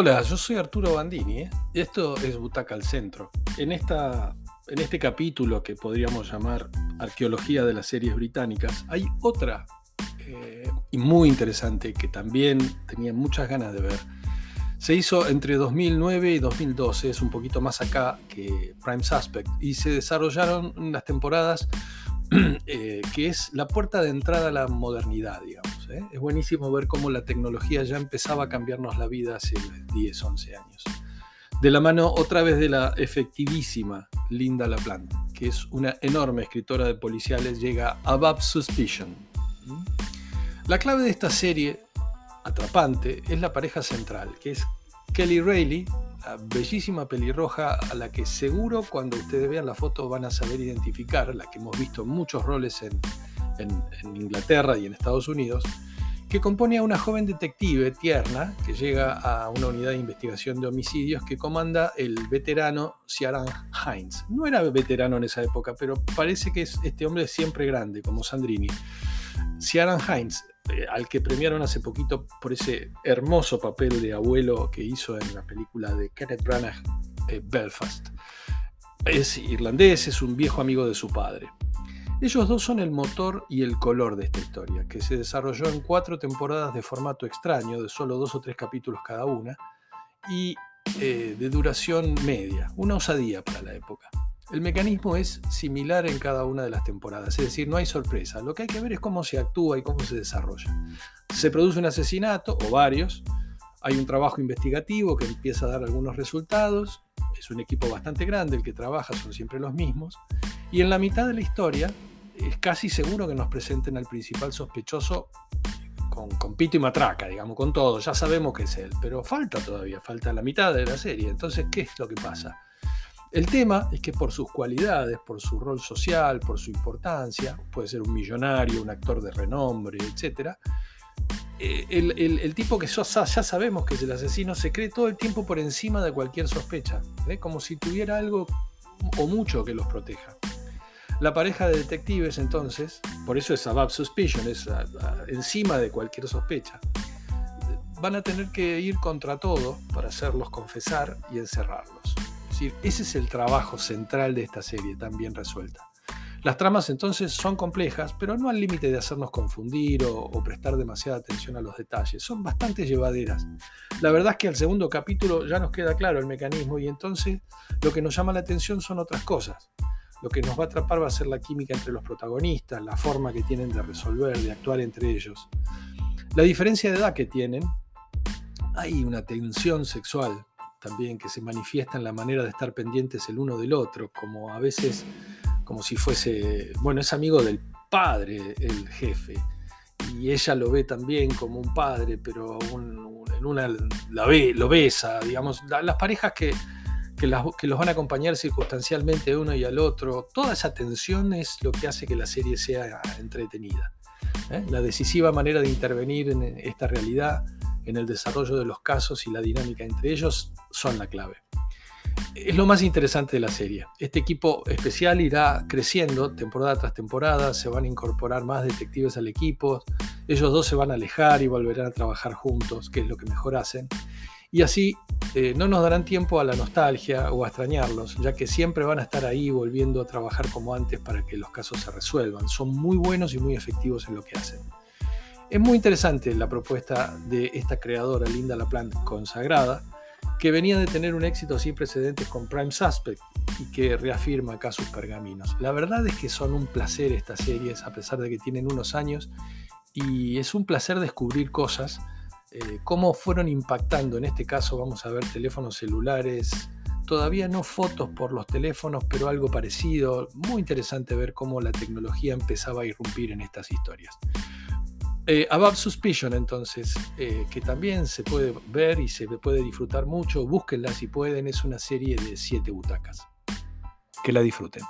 Hola, yo soy Arturo Bandini ¿eh? y esto es Butaca al Centro. En, esta, en este capítulo que podríamos llamar Arqueología de las series británicas, hay otra eh, muy interesante que también tenía muchas ganas de ver. Se hizo entre 2009 y 2012, es un poquito más acá que Prime Suspect, y se desarrollaron unas temporadas eh, que es la puerta de entrada a la modernidad, digamos. ¿eh? Es buenísimo ver cómo la tecnología ya empezaba a cambiarnos la vida hace 10, 11 años. De la mano otra vez de la efectivísima Linda LaPlante, que es una enorme escritora de policiales, llega Above Suspicion. La clave de esta serie atrapante es la pareja central, que es Kelly Rayleigh, bellísima pelirroja a la que seguro cuando ustedes vean la foto van a saber identificar, la que hemos visto en muchos roles en, Inglaterra y en Estados Unidos, que compone a una joven detective tierna que llega a una unidad de investigación de homicidios que comanda el veterano Ciaran Hines. No era veterano en esa época, pero parece que es este hombre siempre grande, como Sandrini. Ciaran Hines eh, al que premiaron hace poquito por ese hermoso papel de abuelo que hizo en la película de Kenneth Branagh, eh, Belfast. Es irlandés, es un viejo amigo de su padre. Ellos dos son el motor y el color de esta historia, que se desarrolló en cuatro temporadas de formato extraño, de solo dos o tres capítulos cada una, y eh, de duración media, una osadía para la época. El mecanismo es similar en cada una de las temporadas, es decir, no hay sorpresa. Lo que hay que ver es cómo se actúa y cómo se desarrolla. Se produce un asesinato o varios, hay un trabajo investigativo que empieza a dar algunos resultados, es un equipo bastante grande el que trabaja, son siempre los mismos, y en la mitad de la historia es casi seguro que nos presenten al principal sospechoso con, con, pito y matraca, digamos, con todo, ya sabemos que es él, pero falta todavía, falta la mitad de la serie, entonces, ¿qué es lo que pasa? El tema es que por sus cualidades, por su rol social, por su importancia, puede ser un millonario, un actor de renombre, etc., eh, el, tipo que ya sabemos que es el asesino se cree todo el tiempo por encima de cualquier sospecha, ¿eh? como si tuviera algo o mucho que los proteja. La pareja de detectives entonces, por eso es above suspicion, es encima de cualquier sospecha, van a tener que ir contra todo para hacerlos confesar y encerrarlos ese es el trabajo central de esta serie, tan bien resuelta. Las tramas entonces son complejas, pero no al límite de hacernos confundir o, prestar demasiada atención a los detalles. Son bastante llevaderas. La verdad es que al segundo capítulo ya nos queda claro el mecanismo y entonces lo que nos llama la atención son otras cosas. Lo que nos va a atrapar va a ser la química entre los protagonistas, la forma que tienen de resolver, de actuar entre ellos. La diferencia de edad que tienen, hay una tensión sexual también que se manifiesta en la manera de estar pendientes el uno del otro, como a veces como si fuese, bueno, es amigo del padre el jefe, y ella lo ve también como un padre, pero en una la ve, lo besa, digamos, las parejas que, que, los van a acompañar circunstancialmente uno y al otro, toda esa tensión es lo que hace que la serie sea entretenida. ¿eh? La decisiva manera de intervenir en esta realidad en el desarrollo de los casos y la dinámica entre ellos son la clave. Es lo más interesante de la serie. Este equipo especial irá creciendo temporada tras temporada, se van a incorporar más detectives al equipo, ellos dos se van a alejar y volverán a trabajar juntos, que es lo que mejor hacen. Y así eh, no nos darán tiempo a la nostalgia o a extrañarlos, ya que siempre van a estar ahí volviendo a trabajar como antes para que los casos se resuelvan. Son muy buenos y muy efectivos en lo que hacen. Es muy interesante la propuesta de esta creadora, Linda LaPlante, consagrada, que venía de tener un éxito sin precedentes con Prime Suspect y que reafirma acá sus pergaminos. La verdad es que son un placer estas series, a pesar de que tienen unos años, y es un placer descubrir cosas, eh, cómo fueron impactando. En este caso vamos a ver teléfonos celulares, todavía no fotos por los teléfonos, pero algo parecido. Muy interesante ver cómo la tecnología empezaba a irrumpir en estas historias. Eh, Above Suspicion, entonces, eh, que también se puede ver y se puede disfrutar mucho. Búsquenla si pueden, es una serie de siete butacas. Que la disfruten.